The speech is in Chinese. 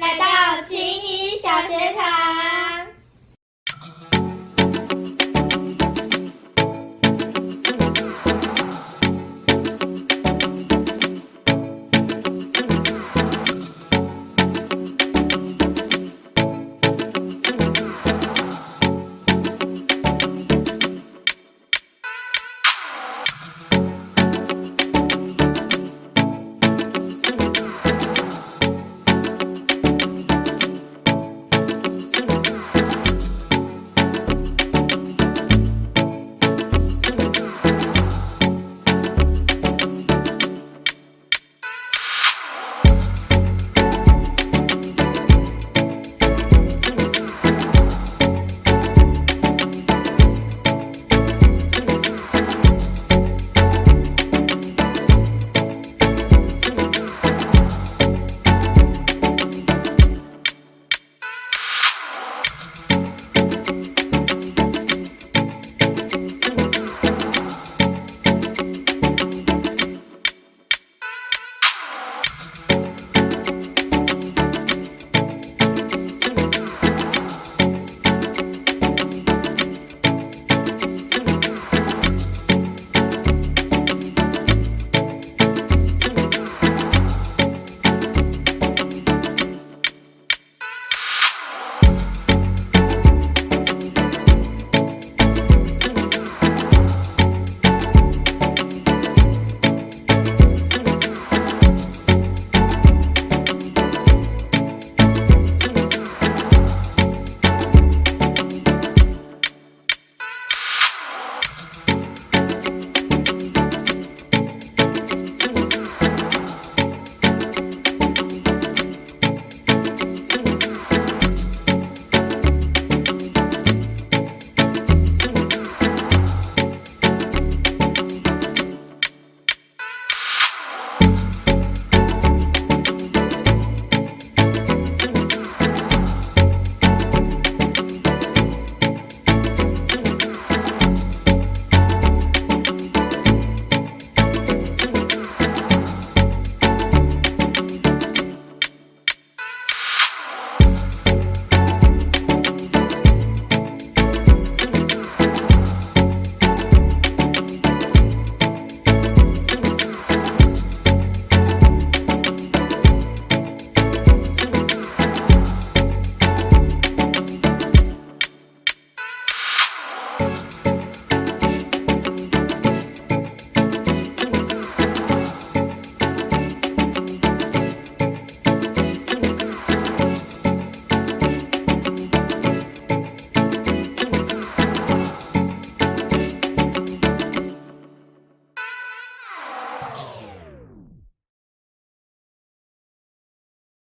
来到青衣小学堂。